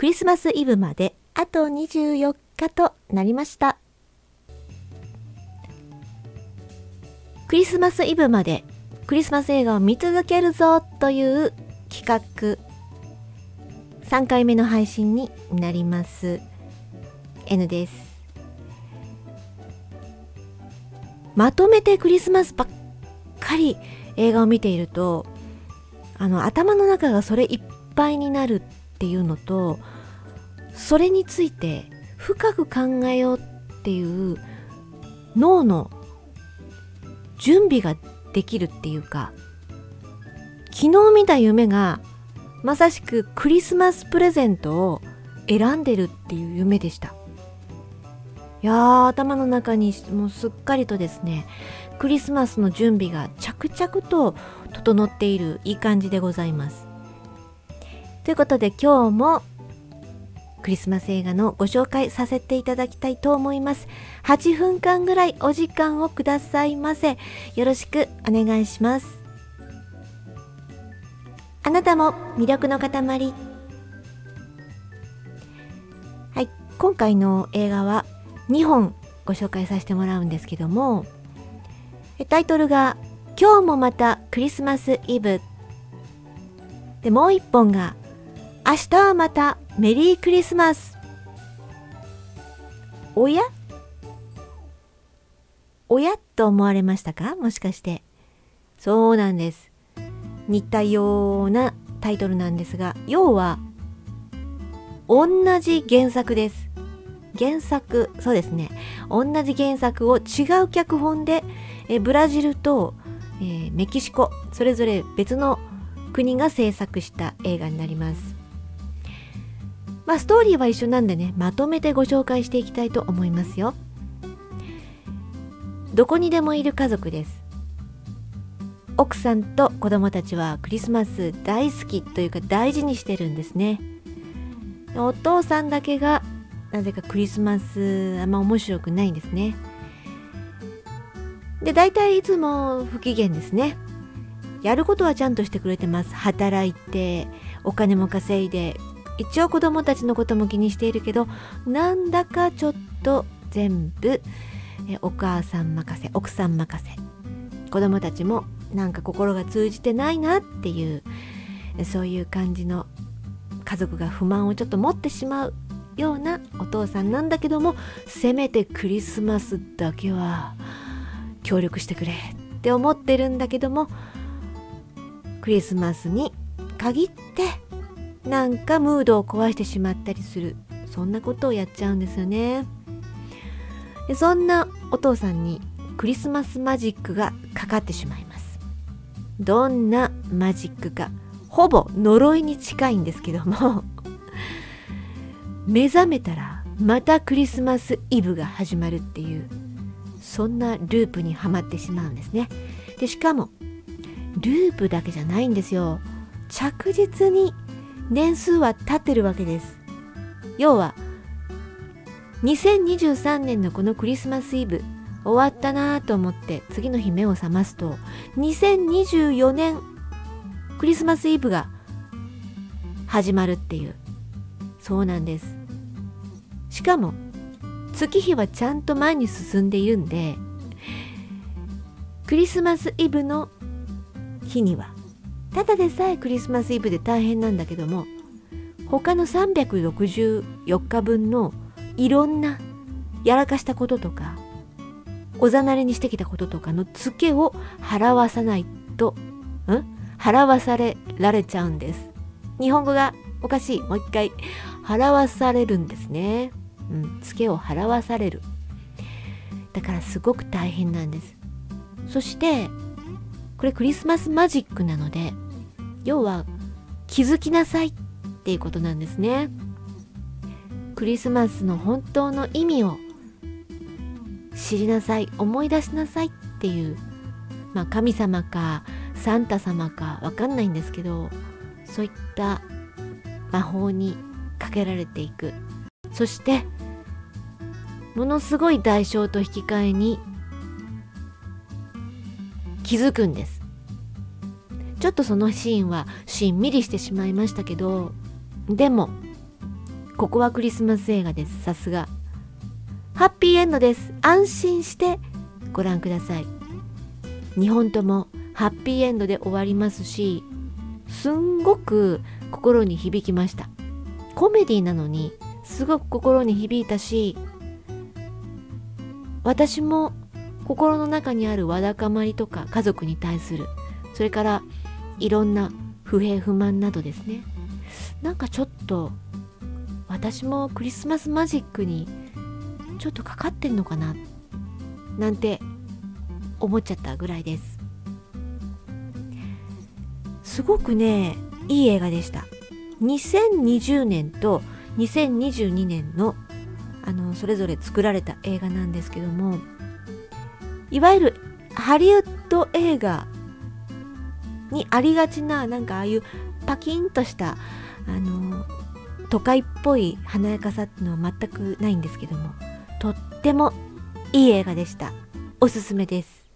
クリスマスイブまであと24日となりました。クリスマスイブまでクリスマス映画を見続けるぞという企画。3回目の配信になります。N です。まとめてクリスマスばっかり映画を見ているとあの頭の中がそれいっぱいになるっていうのとそれについて深く考えようっていう脳の準備ができるっていうか昨日見た夢がまさしくクリスマスプレゼントを選んでるっていう夢でした。いやー頭の中にもうすっかりとですねクリスマスの準備が着々と整っているいい感じでございます。ということで今日もクリスマス映画のご紹介させていただきたいと思います。8分間ぐらいお時間をくださいませ。よろしくお願いします。あなたも魅力の塊。はい今回の映画は2本ご紹介させてもらうんですけどもタイトルが「今日もまたクリスマスイブ」でもう1本が「明日はまたメリークリスマス」おや？おやと思われましたか？もしかして。そうなんです。似たようなタイトルなんですが要は同じ原作です。原作そうですね。同じ原作を違う脚本でえブラジルと、えー、メキシコそれぞれ別の国が制作した映画になります。まあストーリーは一緒なんでねまとめてご紹介していきたいと思いますよ。どこにでもいる家族です。奥さんと子供たちはクリスマス大好きというか大事にしてるんですね。お父さんだけがなぜかクリスマスあんま面白くないんですね。で大体いつも不機嫌ですね。やることはちゃんとしてくれてます。働いてお金も稼いで一応子供たちのことも気にしているけどなんだかちょっと全部えお母さん任せ奥さん任せ。子供たちもなんか心が通じてないなっていうそういう感じの家族が不満をちょっと持ってしまうようなお父さんなんだけどもせめてクリスマスだけは協力してくれって思ってるんだけどもクリスマスに限ってなんかムードを壊してしまったりする。そんなことをやっちゃうんですよね。でそんなお父さんにクリスマスマジックがかかってしまいます。どんなマジックかほぼ呪いに近いんですけども。目覚めたらまたクリスマスイブが始まるっていうそんなループにはまってしまうんですね。でしかもループだけじゃないんですよ。着実に年数は経ってるわけです。要は2023年のこのクリスマスイブ終わったなと思って次の日目を覚ますと2024年クリスマスイブが始まるっていう。そうなんです。しかも月日はちゃんと前に進んでいるんでクリスマスイブの日にはただでさえクリスマスイブで大変なんだけども他の364日分のいろんなやらかしたこととかおざなりにしてきたこととかのツケを払わさないとん？払わされられちゃうんです。日本語がおかしい。もう一回。払わされるんですね。うん、ツケを払わされる。だからすごく大変なんです。そしてこれクリスマスマジックなので要は気づきなさいっていうことなんですね。クリスマスの本当の意味を知りなさい思い出しなさいっていうまあ神様かサンタ様かわかんないんですけどそういった魔法にかけられていく。そしてものすごい代償と引き換えに気づくんです。ちょっとそのシーンはしんみりしてしまいましたけどでもここはクリスマス映画です。さすが。ハッピーエンドです。安心してご覧ください。2本ともハッピーエンドで終わりますしすんごく心に響きました。コメディなのにすごく心に響いたし私も心の中にあるわだかまりとか家族に対するそれからいろんな不平不満などですね。なんかちょっと私もクリスマスマジックにちょっとかかってんのかななんて思っちゃったぐらいです。すごくねいい映画でした。2020年と2022年のあのそれぞれ作られた映画なんですけどもいわゆるハリウッド映画にありがちななんかああいうパキンとしたあの都会っぽい華やかさっていうのは全くないんですけどもとってもいい映画でした。おすすめです。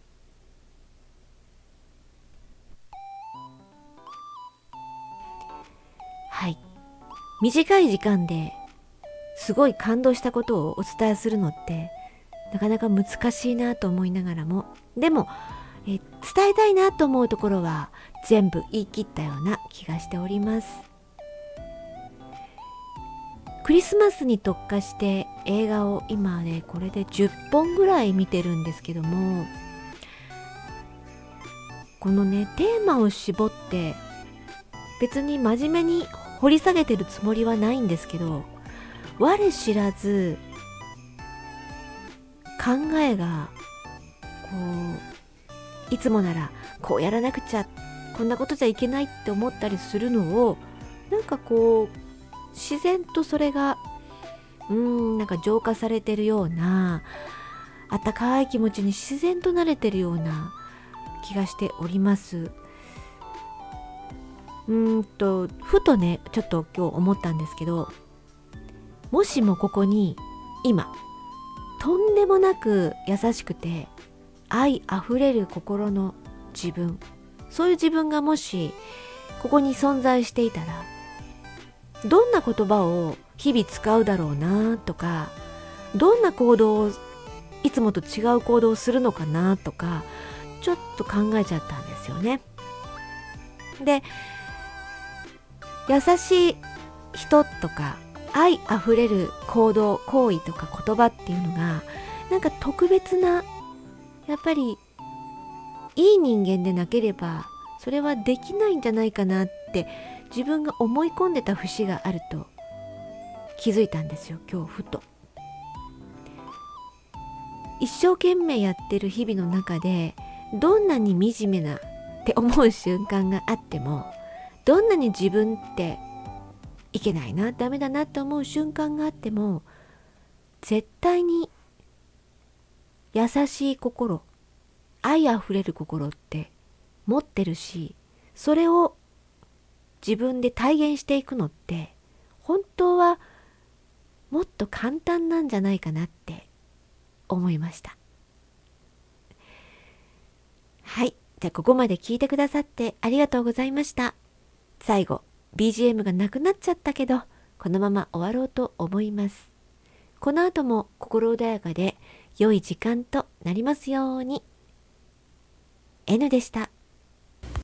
はい。短い時間ですごい感動したことをお伝えするのってなかなか難しいなと思いながらも。でもえ伝えたいなと思うところは全部言い切ったような気がしております。クリスマスに特化して映画を今ねこれで10本ぐらい見てるんですけどもこのねテーマを絞って別に真面目に掘り下げてるつもりはないんですけど我知らず考えがこういつもならこうやらなくちゃこんなことじゃいけないって思ったりするのをなんかこう自然とそれがうーんなんか浄化されてるようなあったかい気持ちに自然と慣れてるような気がしております。うんとふとねちょっと今日思ったんですけどもしもここに今とんでもなく優しくて愛あふれる心の自分そういう自分がもしここに存在していたらどんな言葉を日々使うだろうなとかどんな行動をいつもと違う行動をするのかなとかちょっと考えちゃったんですよね。で優しい人とか愛あふれる行動行為とか言葉っていうのがなんか特別なやっぱりいい人間でなければそれはできないんじゃないかなって自分が思い込んでた節があると気づいたんですよ今日ふと。一生懸命やってる日々の中でどんなに惨めなって思う瞬間があってもどんなに自分っていけないなダメだなって思う瞬間があっても絶対に優しい心愛あふれる心って持ってるしそれを自分で体現していくのって本当はもっと簡単なんじゃないかなって思いました。はい。じゃあここまで聞いてくださってありがとうございました。最後。BGM がなくなっちゃったけどこのまま終わろうと思います。この後も心穏やかで良い時間となりますように。N でした。